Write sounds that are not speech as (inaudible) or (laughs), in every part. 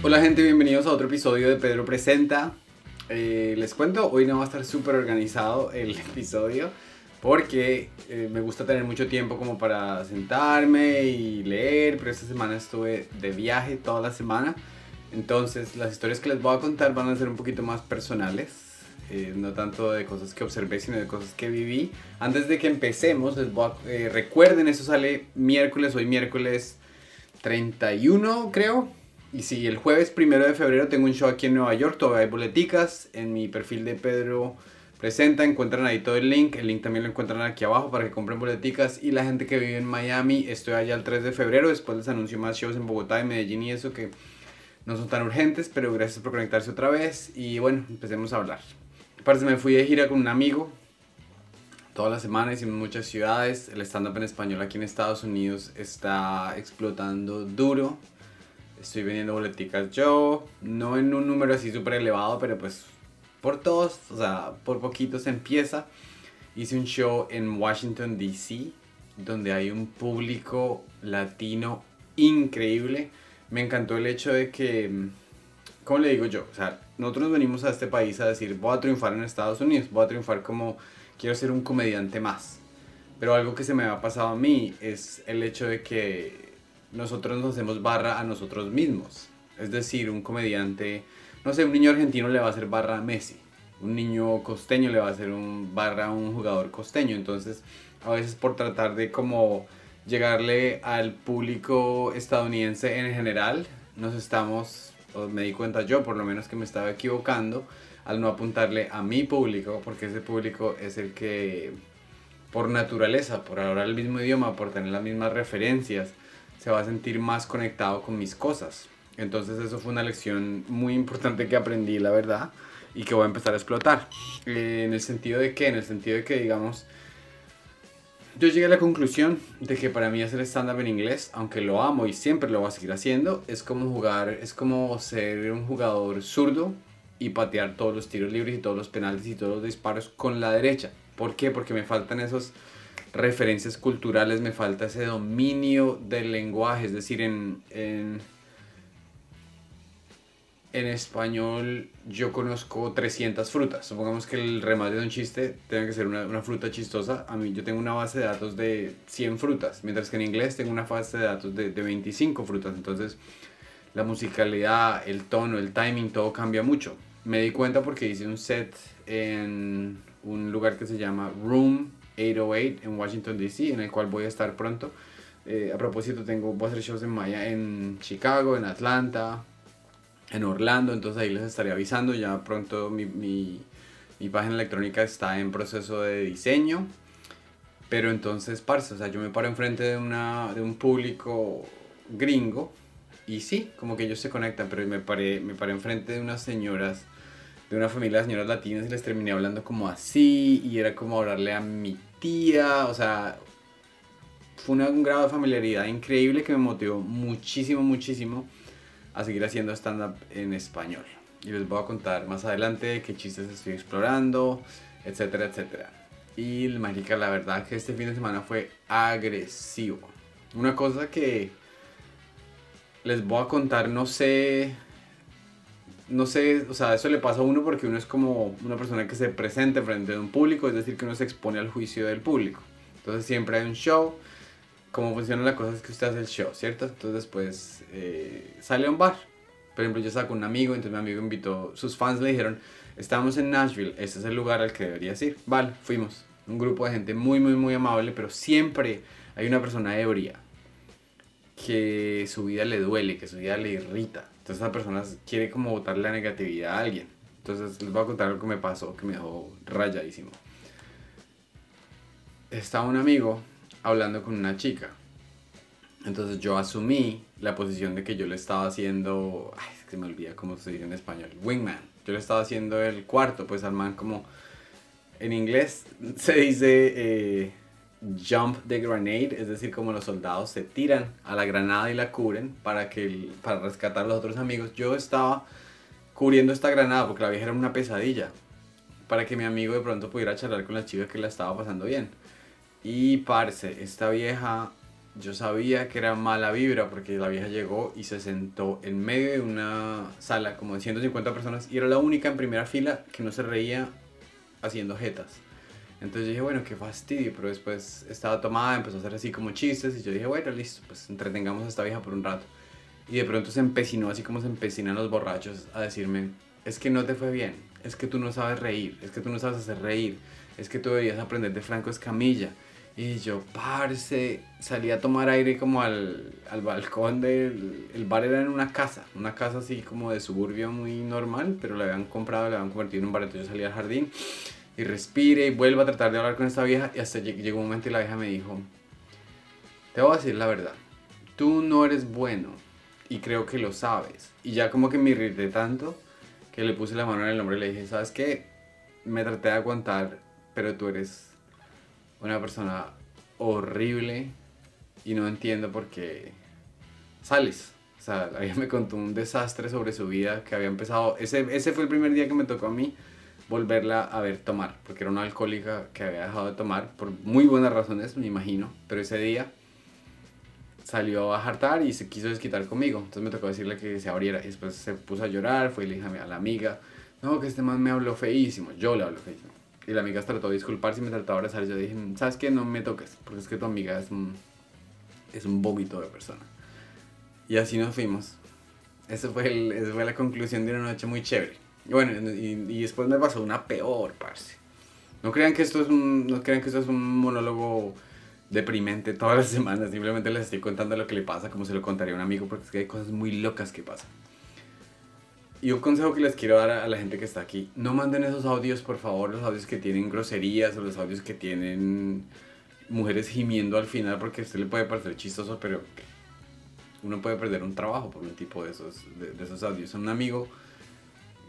Hola gente, bienvenidos a otro episodio de Pedro Presenta. Eh, les cuento, hoy no va a estar súper organizado el (laughs) episodio porque eh, me gusta tener mucho tiempo como para sentarme y leer, pero esta semana estuve de viaje toda la semana. Entonces las historias que les voy a contar van a ser un poquito más personales, eh, no tanto de cosas que observé, sino de cosas que viví. Antes de que empecemos, les voy a, recuerden, eso sale miércoles, hoy miércoles 31 creo, y si el jueves primero de febrero tengo un show aquí en Nueva York, todavía hay boleticas. En mi perfil de Pedro Presenta encuentran ahí todo el link. El link también lo encuentran aquí abajo para que compren boleticas. Y la gente que vive en Miami, estoy allá el 3 de febrero. Después les anuncio más shows en Bogotá y Medellín y eso que no son tan urgentes. Pero gracias por conectarse otra vez. Y bueno, empecemos a hablar. Parece me fui de gira con un amigo. Toda la semana hicimos muchas ciudades. El stand-up en español aquí en Estados Unidos está explotando duro Estoy vendiendo boleticas yo, no en un número así súper elevado, pero pues por todos, o sea, por poquito se empieza. Hice un show en Washington, D.C., donde hay un público latino increíble. Me encantó el hecho de que, ¿cómo le digo yo? O sea, nosotros venimos a este país a decir, voy a triunfar en Estados Unidos, voy a triunfar como quiero ser un comediante más. Pero algo que se me ha pasado a mí es el hecho de que nosotros nos hacemos barra a nosotros mismos. Es decir, un comediante, no sé, un niño argentino le va a hacer barra a Messi. Un niño costeño le va a hacer un barra a un jugador costeño. Entonces, a veces por tratar de como llegarle al público estadounidense en general, nos estamos, o me di cuenta yo por lo menos que me estaba equivocando al no apuntarle a mi público, porque ese público es el que por naturaleza, por hablar el mismo idioma, por tener las mismas referencias, se va a sentir más conectado con mis cosas. Entonces eso fue una lección muy importante que aprendí, la verdad, y que voy a empezar a explotar. Eh, en el sentido de que, en el sentido de que, digamos, yo llegué a la conclusión de que para mí hacer stand-up en inglés, aunque lo amo y siempre lo voy a seguir haciendo, es como jugar, es como ser un jugador zurdo y patear todos los tiros libres y todos los penaltis y todos los disparos con la derecha. ¿Por qué? Porque me faltan esos referencias culturales, me falta ese dominio del lenguaje, es decir, en, en, español yo conozco 300 frutas, supongamos que el remate de un chiste tenga que ser una, fruta chistosa, a mí yo tengo una base de datos de 100 frutas, mientras que en inglés tengo una base de datos de, de 25 frutas, entonces la musicalidad, el tono, el timing, todo cambia mucho. Me di cuenta porque hice un set en un lugar que se llama Room 808 en Washington, D.C., en el cual voy a estar pronto. Eh, a propósito, tengo, voy shows en, Maya, en Chicago, en Atlanta, en Orlando, entonces ahí les estaré avisando. Ya pronto mi, mi, mi página electrónica está en proceso de diseño. Pero entonces, parce, o sea, yo me paro enfrente de, una, de un público gringo y sí, como que ellos se conectan, pero me paré, me paré enfrente de unas señoras, de una familia de señoras latinas y les terminé hablando como así y era como hablarle a mi o sea, fue un grado de familiaridad increíble que me motivó muchísimo, muchísimo a seguir haciendo stand-up en español. Y les voy a contar más adelante qué chistes estoy explorando, etcétera, etcétera. Y mágica, la verdad que este fin de semana fue agresivo. Una cosa que les voy a contar, no sé, no sé, o sea, eso le pasa a uno porque uno es como una persona que se presenta frente a un público, es decir, que uno se expone al juicio del público. Entonces siempre hay un show. Cómo funciona la cosa es que usted hace el show, ¿cierto? Entonces después eh, sale a un bar. Por ejemplo, yo estaba con un amigo, entonces mi amigo invitó, sus fans le dijeron, estamos en Nashville, este es el lugar al que deberías ir. Vale, fuimos. Un grupo de gente muy, muy, muy amable, pero siempre hay una persona ebria que su vida le duele, que su vida le irrita. Entonces esa persona quiere como botarle la negatividad a alguien. Entonces les voy a contar algo que me pasó, que me dejó rayadísimo. Estaba un amigo hablando con una chica. Entonces yo asumí la posición de que yo le estaba haciendo... Ay, es que me olvida cómo se dice en español. Wingman. Yo le estaba haciendo el cuarto, pues al man como... En inglés se dice... Eh, jump the grenade, es decir, como los soldados se tiran a la granada y la cubren para, que para rescatar a los otros amigos. Yo estaba cubriendo esta granada porque la vieja era una pesadilla, para que mi amigo de pronto pudiera charlar con la chica que la estaba pasando bien. Y parce, esta vieja yo sabía que era mala vibra porque la vieja llegó y se sentó en medio de una sala como de 150 personas y era la única en primera fila que no se reía haciendo jetas. Entonces dije, bueno, qué fastidio, pero después estaba tomada, empezó a hacer así como chistes y yo dije, bueno, listo, pues entretengamos a esta vieja por un rato. Y de pronto se empecinó, así como se empecinan los borrachos, a decirme, es que no te fue bien, es que tú no sabes reír, es que tú no sabes hacer reír, es que tú deberías aprender de Franco Escamilla. Y yo, parce, salí a tomar aire como al, al balcón del el bar era en una casa, una casa así como de suburbio muy normal, pero la habían comprado, la habían convertido en un bar, entonces yo salí al jardín y respire y vuelvo a tratar de hablar con esta vieja y hasta llegó un momento y la vieja me dijo, te voy a decir la verdad, tú no eres bueno y creo que lo sabes. Y ya como que me irrité tanto que le puse la mano en el hombro y le dije, ¿sabes qué? Me traté de aguantar, pero tú eres una persona horrible y no entiendo por qué sales. O sea, ella me contó un desastre sobre su vida que había empezado. Ese, ese fue el primer día que me tocó a mí volverla a ver tomar, porque era una alcohólica que había dejado de tomar por muy buenas razones, me imagino. Pero ese día salió a jartar y se quiso desquitar conmigo. Entonces me tocó decirle que se abriera. Y después se puso a llorar, fue y le dije a la amiga, no, que este man me habló feísimo. Yo le hablo feísimo. Y la amiga trató de disculparse y me trató de abrazar. Yo dije, ¿sabes qué? No me toques, porque es que tu amiga es un, es un vómito de persona. Y así nos fuimos. Esa fue, el, fue la conclusión de una noche muy chévere. Bueno, y, y, después me pasó una peor, parce. No crean que esto es un, no crean que esto es un monólogo deprimente todas las semanas. Simplemente les estoy contando lo que le pasa, como se lo contaría a un amigo, porque es que hay cosas muy locas que pasan. Y un consejo que les quiero dar a la gente que está aquí, no manden esos audios, por favor, los audios que tienen groserías o los audios que tienen mujeres gimiendo al final, porque a usted le puede parecer chistoso, pero uno puede perder un trabajo por un tipo de esos, de, esos audios. Un amigo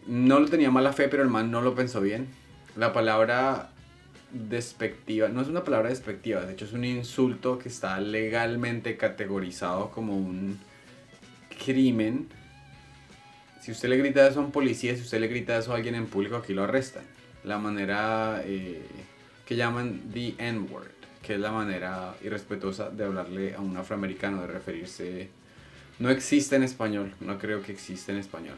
no lo tenía mala fe, pero el man no lo pensó bien. La palabra despectiva, no es una palabra despectiva, de hecho es un insulto que está legalmente categorizado como un crimen si usted le grita eso a un policía, si usted le grita eso a alguien en público, aquí lo arrestan. La manera eh, que llaman the N-word, que es la manera irrespetuosa de hablarle a un afroamericano, de referirse... No existe en español, no creo que exista en español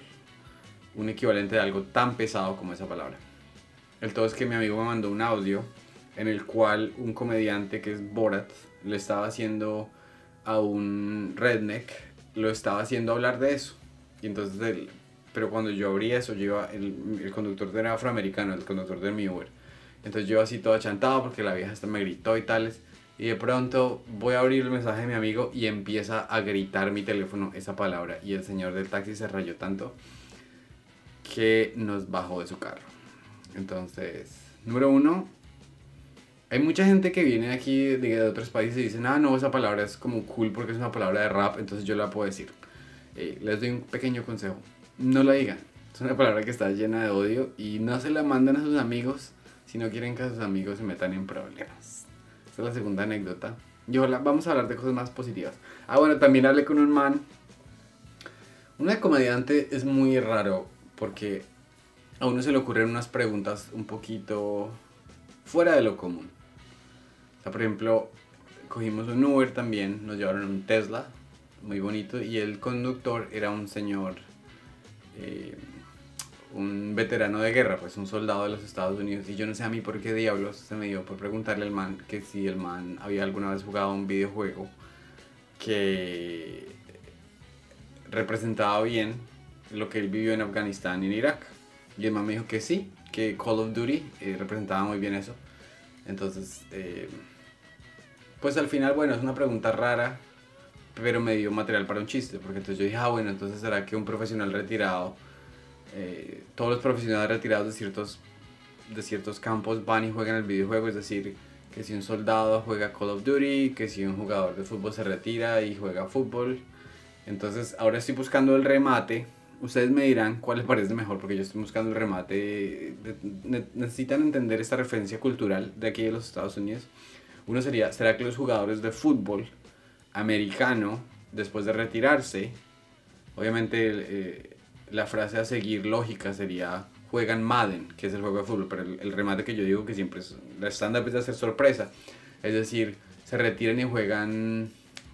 un equivalente de algo tan pesado como esa palabra. El todo es que mi amigo me mandó un audio en el cual un comediante que es Borat le estaba haciendo a un redneck, lo estaba haciendo hablar de eso y entonces, pero cuando yo abrí eso, yo el conductor era afroamericano, el conductor de mi Uber. Entonces yo así todo achantado porque la vieja hasta me gritó y tales. Y de pronto voy a abrir el mensaje de mi amigo y empieza a gritar mi teléfono esa palabra. Y el señor del taxi se rayó tanto que nos bajó de su carro. Entonces, número uno, hay mucha gente que viene aquí de, otros países y dicen, ah, no, esa palabra es como cool porque es una palabra de rap, entonces yo la puedo decir. Eh, les doy un pequeño consejo. No la digan. Es una palabra que está llena de odio y no se la mandan a sus amigos si no quieren que sus amigos se metan en problemas. Esa es la segunda anécdota. Y hola, vamos a hablar de cosas más positivas. Ah, bueno, también hablé con un man. Una comediante es muy raro porque a uno se le ocurren unas preguntas un poquito fuera de lo común. O sea, por ejemplo, cogimos un Uber también, nos llevaron un Tesla, muy bonito y el conductor era un señor, eh, un veterano de guerra, pues un soldado de los Estados Unidos y yo no sé a mí por qué diablos se me dio por preguntarle al man que si el man había alguna vez jugado un videojuego que representaba bien lo que él vivió en Afganistán y en Irak. Y el man me dijo que sí, que Call of Duty eh, representaba muy bien eso. Entonces, eh, pues al final, bueno, es una pregunta rara, pero me dio material para un chiste, porque entonces yo dije, ah, bueno, entonces será que un profesional retirado, eh, todos los profesionales retirados de ciertos, de ciertos campos van y juegan el videojuego, es decir, que si un soldado juega Call of Duty, que si un jugador de fútbol se retira y juega fútbol. Entonces ahora estoy buscando el remate. Ustedes me dirán cuál les parece mejor, porque yo estoy buscando el remate. necesitan entender esta referencia cultural de aquí de los Estados Unidos. Uno sería, ¿será que los jugadores de fútbol americano, después de retirarse, obviamente eh, la frase a seguir lógica sería juegan Madden, que es el juego de fútbol, pero el, remate que yo digo que siempre es, la estándar es de hacer sorpresa, es decir, se retiran y juegan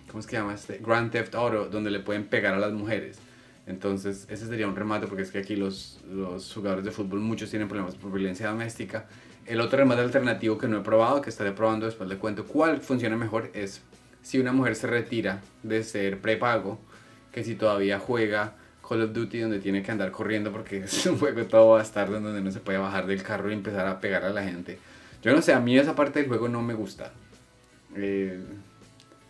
¿cómo es que llama este? Grand Theft Auto, donde le pueden pegar a las mujeres. Entonces, ese sería un remate porque es que aquí los, los jugadores de fútbol muchos tienen problemas por violencia doméstica. El otro remate alternativo que no he probado, que estaré probando después le cuento cuál funciona mejor, es si una mujer se retira de ser prepago, que si todavía juega Call of Duty donde tiene que andar corriendo porque (laughs) es un juego todo bastardo donde no se puede bajar del carro y empezar a pegar a la gente. Yo no sé, a mí esa parte del juego no me gusta. Eh,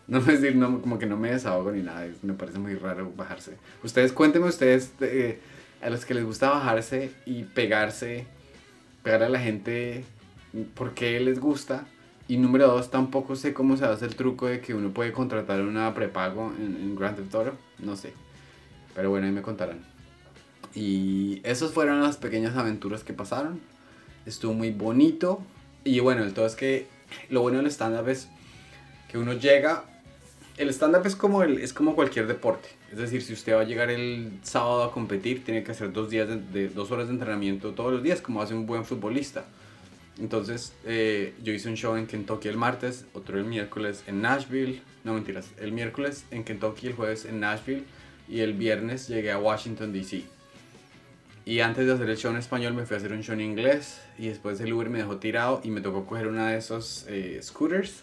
(laughs) no me decir, no, como que no me desahogo ni nada, me parece muy raro bajarse. Ustedes cuéntenme ustedes eh, a los que les gusta bajarse y pegarse, pegar a la gente, por qué les gusta. Y número dos, tampoco sé cómo se hace el truco de que uno puede contratar una prepago en, en Grand Theft Auto, no sé. Pero bueno, ahí me contarán. Y esas fueron las pequeñas aventuras que pasaron. Estuvo muy bonito. Y bueno, el todo es que lo bueno del stand-up es que uno llega. El stand-up es, como es como cualquier deporte. Es decir, si usted va a llegar el sábado a competir, tiene que hacer dos, días de, dos horas de entrenamiento todos los días, como hace un buen futbolista. Entonces, eh, yo hice un show en Kentucky el martes, otro el miércoles en Nashville. No mentiras, el miércoles en Kentucky, el jueves en Nashville y el viernes llegué a Washington, D.C. Y antes de hacer el show en español me fui a hacer un show en inglés y después el Uber me dejó tirado y me tocó coger una de esos eh, scooters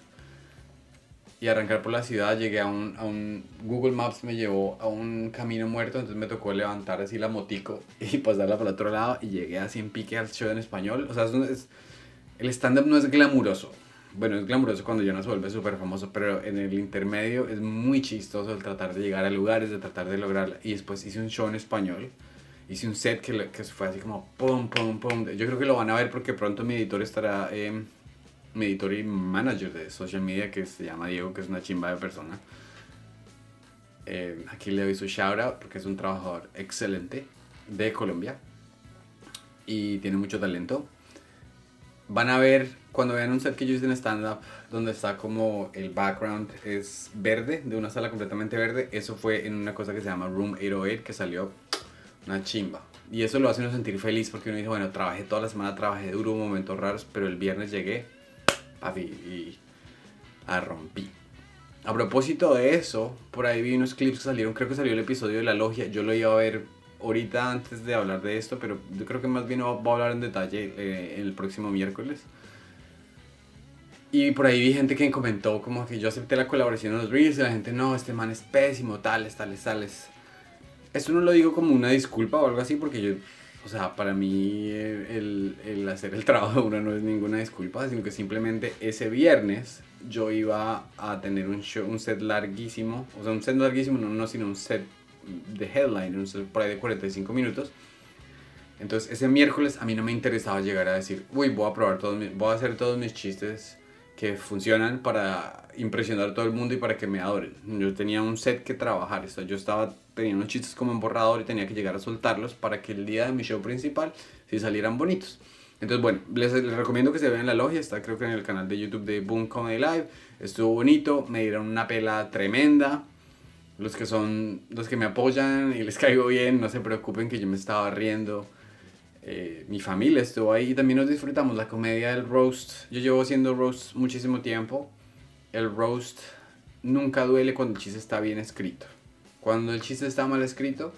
y arrancar por la ciudad. Llegué a un, a un, Google Maps me llevó a un camino muerto, entonces me tocó levantar así la motico (laughs) y pasarla por el otro lado y llegué así en pique al show en español. O sea, es, el stand-up no es glamuroso bueno, es glamuroso cuando ya no se vuelve súper famoso, pero en el intermedio es muy chistoso el tratar de llegar a lugares, de tratar de lograrla. Y después hice un show en español, hice un set que, que fue así como pum, pum, pum. Yo creo que lo van a ver porque pronto mi editor estará, eh, mi editor y manager de social media que se llama Diego, que es una chimba de persona. Eh, aquí le doy su shout out porque es un trabajador excelente de Colombia y tiene mucho talento. Van a ver cuando vean un set que yo hice en stand-up, donde está como el background es verde, de una sala completamente verde, eso fue en una cosa que se llama Room 808, que salió una chimba. Y eso lo hace uno sentir feliz porque uno dice, bueno, trabajé toda la semana, trabajé duro, momentos raros, pero el viernes llegué, papi, y a rompí. A propósito de eso, por ahí vi unos clips que salieron, creo que salió el episodio de La Logia, yo lo iba a ver ahorita antes de hablar de esto, pero yo creo que más bien voy a hablar en detalle eh, el próximo miércoles. Y por ahí vi gente que comentó como que yo acepté la colaboración en los Reels y la gente, no, este man es pésimo, tales, tales, tales. Esto no lo digo como una disculpa o algo así porque yo, o sea, para mí el, el hacer el trabajo de uno no es ninguna disculpa, sino que simplemente ese viernes yo iba a tener un, show, un set larguísimo, o sea, un set larguísimo, no, no, sino un set de headline, un set por ahí de 45 minutos. Entonces ese miércoles a mí no me interesaba llegar a decir, uy, voy a probar todos voy a hacer todos mis chistes que funcionan para impresionar a todo el mundo y para que me adoren. Yo tenía un set que trabajar, yo estaba teniendo unos chistes como en borrador y tenía que llegar a soltarlos para que el día de mi show principal sí salieran bonitos. Entonces, bueno, les, les, recomiendo que se vean la logia, está creo que en el canal de YouTube de Boom Comedy Live. Estuvo bonito, me dieron una pela tremenda. Los que son, los que me apoyan y les (laughs) caigo bien, no se preocupen que yo me estaba riendo. Eh, mi familia estuvo ahí y también nos disfrutamos la comedia del roast. Yo llevo haciendo roast muchísimo tiempo. El roast nunca duele cuando el chiste está bien escrito. Cuando el chiste está mal escrito,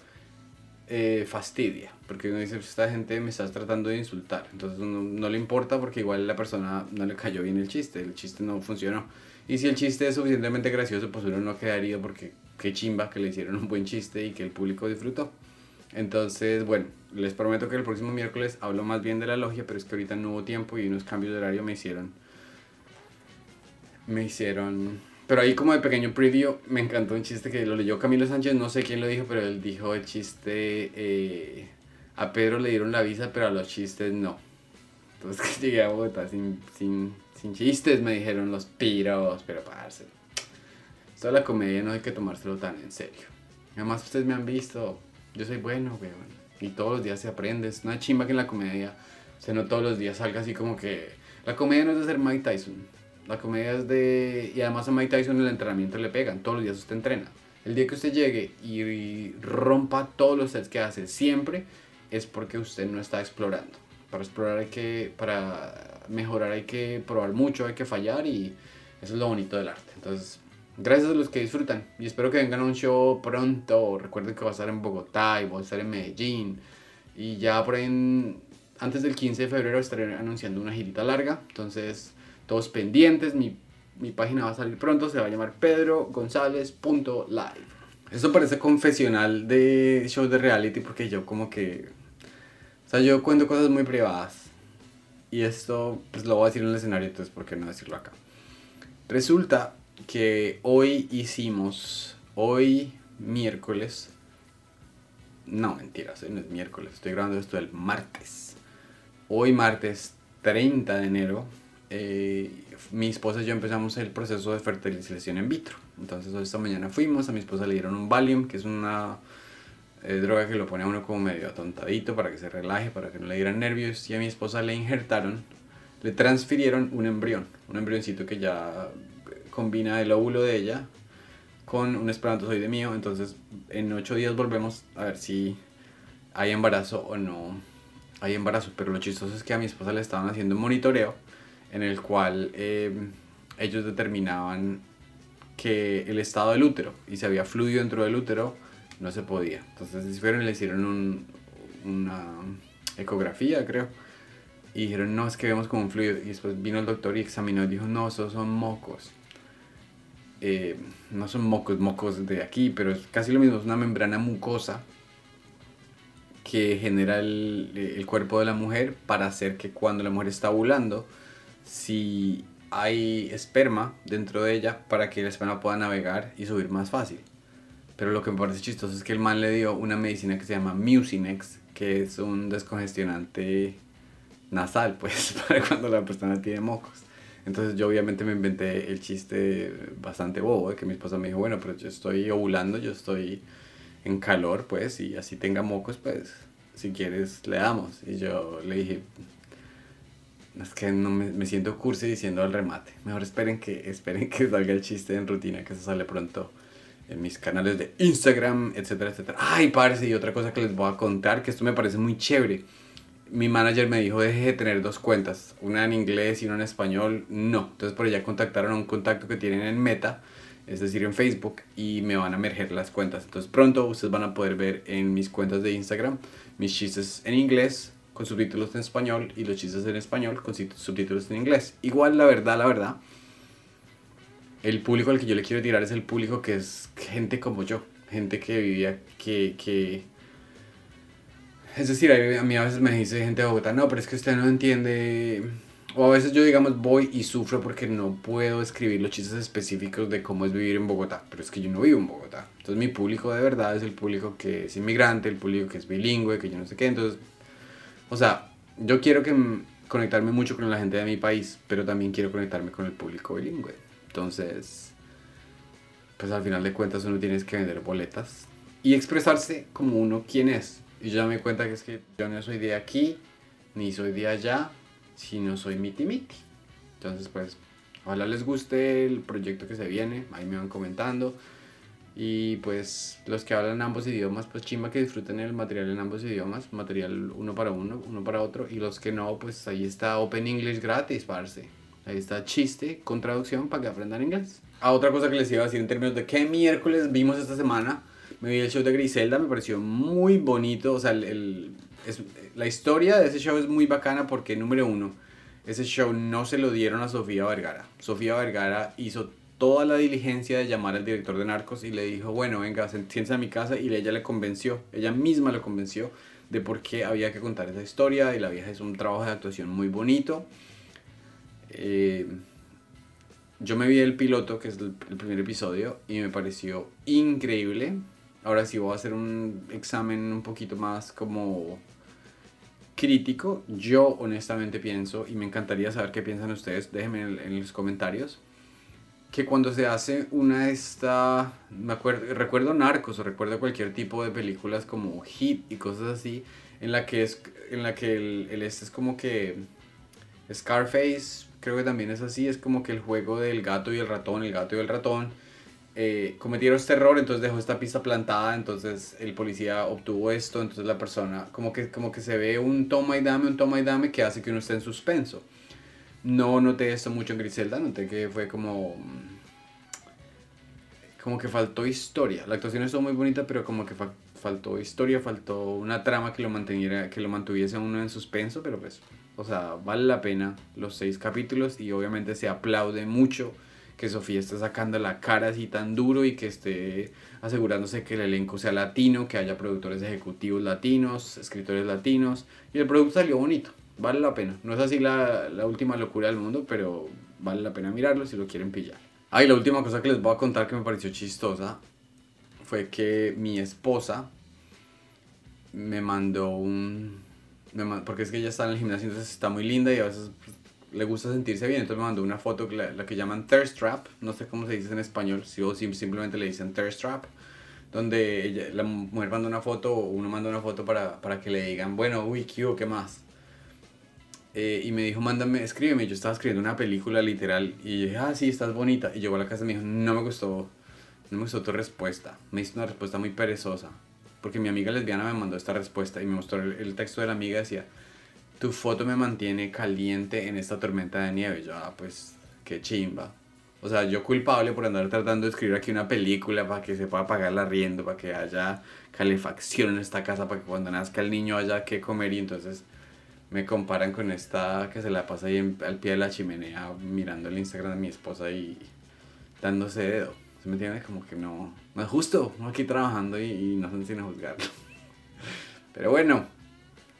eh, fastidia. Porque uno dice, esta gente me está tratando de insultar. Entonces no, no, le importa porque igual la persona no le cayó bien el chiste. El chiste no funcionó. Y si el chiste es suficientemente gracioso, pues uno no queda herido porque qué chimba que le hicieron un buen chiste y que el público disfrutó. Entonces, bueno, les prometo que el próximo miércoles hablo más bien de la logia, pero es que ahorita no hubo tiempo y unos cambios de horario me hicieron. Me hicieron. Pero ahí, como de pequeño preview, me encantó un chiste que lo leyó Camilo Sánchez, no sé quién lo dijo, pero él dijo el chiste. Eh, a Pedro le dieron la visa, pero a los chistes no. Entonces, (laughs) llegué a Bogotá sin, sin, sin chistes, me dijeron los piros, pero parce. Toda la comedia no hay que tomárselo tan en serio. Además, ustedes me han visto yo soy bueno, weón. Y todos los días se aprende. Es una chimba que en la comedia, o no todos los días salga así como que... La comedia no es de ser Mike Tyson. La comedia es de... Y además a Mike Tyson el entrenamiento le pegan. Todos los días usted entrena. El día que usted llegue y rompa todos los sets que hace siempre, es porque usted no está explorando. Para explorar hay que... Para mejorar hay que probar mucho, hay que fallar y eso es lo bonito del arte. Entonces, gracias a los que disfrutan. Y espero que vengan a un show pronto. Recuerden que va a estar en Bogotá y va a estar en Medellín. Y ya por ahí, antes del 15 de febrero, estaré anunciando una girita larga. Entonces, todos pendientes. Mi, mi página va a salir pronto. Se va a llamar pedrogonzalez.live. Esto parece confesional de show de reality porque yo como que... O sea, yo cuento cosas muy privadas. Y esto pues lo voy a decir en el escenario, entonces ¿por qué no decirlo acá? Resulta que hoy hicimos, hoy miércoles, no mentiras, hoy no es miércoles, estoy grabando esto el martes. Hoy martes 30 de enero, eh, mi esposa y yo empezamos el proceso de fertilización in vitro. Entonces esta mañana fuimos, a mi esposa le dieron un Valium, que es una eh, droga que lo pone a uno como medio atontadito para que se relaje, para que no le dieran nervios. Y a mi esposa le injertaron, le transfirieron un embrión, un embrioncito que ya combina el óvulo de ella con un espermatozoide mío. Entonces en ocho días volvemos a ver si hay embarazo o no hay embarazo. Pero lo chistoso es que a mi esposa le estaban haciendo un monitoreo en el cual eh, ellos determinaban que el estado del útero y si había fluido dentro del útero no se podía. Entonces fueron le hicieron un, una ecografía, creo. Y dijeron, no, es que vemos como un fluido. Y después vino el doctor y examinó y dijo, no, esos son mocos. Eh, no son mocos, mocos de aquí, pero es casi lo mismo, es una membrana mucosa que genera el, el cuerpo de la mujer para hacer que cuando la mujer está ovulando, si hay esperma dentro de ella, para que el esperma pueda navegar y subir más fácil. Pero lo que me parece chistoso es que el man le dio una medicina que se llama Mucinex, que es un descongestionante nasal, pues, (laughs) para cuando la persona tiene mocos. Entonces yo obviamente me inventé el chiste bastante bobo de que mi esposa me dijo, bueno, pero yo estoy ovulando, yo estoy en calor, pues, y así tenga mocos, pues, si quieres le damos. Y yo le dije, es que no me, siento cursi diciendo al remate. Mejor esperen que, esperen que salga el chiste en rutina, que se sale pronto en mis canales de Instagram, etcétera, etcétera. Ay, parece, y otra cosa que les voy a contar, que esto me parece muy chévere. Mi manager me dijo, deje de tener dos cuentas, una en inglés y una en español. No, entonces por ella contactaron a un contacto que tienen en Meta, es decir, en Facebook, y me van a merger las cuentas. Entonces pronto ustedes van a poder ver en mis cuentas de Instagram mis chistes en inglés con subtítulos en español y los chistes en español con subtítulos en inglés. Igual, la verdad, la verdad el público al que yo le quiero tirar es el público que es gente como yo, gente que vivía, que, que... Es decir, a mí a veces me dice gente de Bogotá, no, pero es que usted no entiende... O a veces yo, digamos, voy y sufro porque no puedo escribir los chistes específicos de cómo es vivir en Bogotá, pero es que yo no vivo en Bogotá. Entonces mi público de verdad es el público que es inmigrante, el público que es bilingüe, que yo no sé qué. Entonces, o sea, yo quiero que conectarme mucho con la gente de mi país, pero también quiero conectarme con el público bilingüe. Entonces, pues al final de cuentas uno tiene que vender boletas y expresarse como uno quien es. Y yo ya me di cuenta que es que yo no soy de aquí, ni soy de allá, sino soy miti miti. Entonces, pues, ojalá les guste el proyecto que se viene, ahí me van comentando. Y pues los que hablan ambos idiomas, pues chimba que disfruten el material en ambos idiomas, material uno para uno, uno para otro. Y los que no, pues ahí está Open English gratis, parce. Ahí está chiste con traducción para que aprendan inglés. A ah, otra cosa que les iba a decir en términos de qué miércoles vimos esta semana. Me vi el show de Griselda, me pareció muy bonito. O sea, el, es, la historia de ese show es muy bacana porque, número uno, ese show no se lo dieron a Sofía Vergara. Sofía Vergara hizo toda la diligencia de llamar al director de Narcos y le dijo, bueno, venga, siéntese a mi casa y ella le convenció, ella misma le convenció de por qué había que contar esa historia y la vieja hizo un trabajo de actuación muy bonito. Eh, yo me vi el piloto, que es el, primer episodio, y me pareció increíble. Ahora sí voy a hacer un examen un poquito más como crítico. Yo honestamente pienso, y me encantaría saber qué piensan ustedes, déjenme en, los comentarios, que cuando se hace una de esta, me acuerdo, recuerdo Narcos o recuerdo cualquier tipo de películas como Hit y cosas así, en la que es, en la que el, este es como que Scarface creo que también es así, es como que el juego del gato y el ratón, el gato y el ratón, eh, cometieron este error, entonces dejó esta pista plantada, entonces el policía obtuvo esto, entonces la persona, como que, como que se ve un toma y dame, un toma y dame que hace que uno esté en suspenso. No noté esto mucho en Griselda, noté que fue como... como que faltó historia. La actuación estuvo muy bonita, pero como que faltó historia, faltó una trama que lo manteniera, que lo mantuviese uno en suspenso, pero pues, o sea, vale la pena los seis capítulos y obviamente se aplaude mucho que Sofía esté sacando la cara así tan duro y que esté asegurándose que el elenco sea latino, que haya productores ejecutivos latinos, escritores latinos y el producto salió bonito, vale la pena. No es así la, la última locura del mundo, pero vale la pena mirarlo si lo quieren pillar. Ah, y la última cosa que les voy a contar que me pareció chistosa fue que mi esposa me mandó un... porque es que ella está en el gimnasio, entonces está muy linda y a veces pues, le gusta sentirse bien. Entonces me mandó una foto, la, la que llaman thirst trap, no sé cómo se dice en español, si o simplemente le dicen thirst trap, donde ella, la mujer manda una foto o uno manda una foto para, para que le digan, bueno, uy, ¿qué, qué más? Eh, y me dijo, mándame, escríbeme. Yo estaba escribiendo una película literal y dije, ah, sí, estás bonita. Y llegó a la casa y me dijo, no me gustó, no me gustó tu respuesta. Me hizo una respuesta muy perezosa. Porque mi amiga lesbiana me mandó esta respuesta y me mostró el, texto de la amiga. Decía, tu foto me mantiene caliente en esta tormenta de nieve. yo, ah, pues, qué chimba. O sea, yo culpable por andar tratando de escribir aquí una película para que se pueda pagar la rienda, para que haya calefacción en esta casa, para que cuando nazca el niño haya que comer y entonces me comparan con esta que se la pasa ahí al pie de la chimenea mirando el Instagram de mi esposa y dándose dedo. ¿Se me entiende? Como que no, no es justo, no aquí trabajando y, no se sin juzgarlo. (laughs) Pero bueno,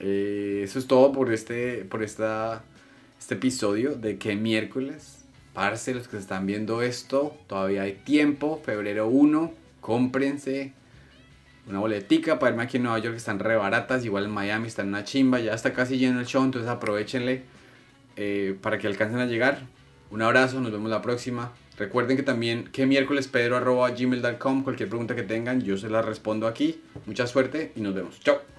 eh, eso es todo por este, por esta, este episodio de que miércoles. Parce, los que están viendo esto, todavía hay tiempo, febrero 1, cómprense una boletica para irme aquí en Nueva York, están re baratas, igual en Miami están una chimba, ya está casi lleno el show, entonces aprovechenle eh, para que alcancen a llegar. Un abrazo, nos vemos la próxima. Recuerden que también que miércoles pedro gmail.com, cualquier pregunta que tengan, yo se la respondo aquí. Mucha suerte y nos vemos. Chao.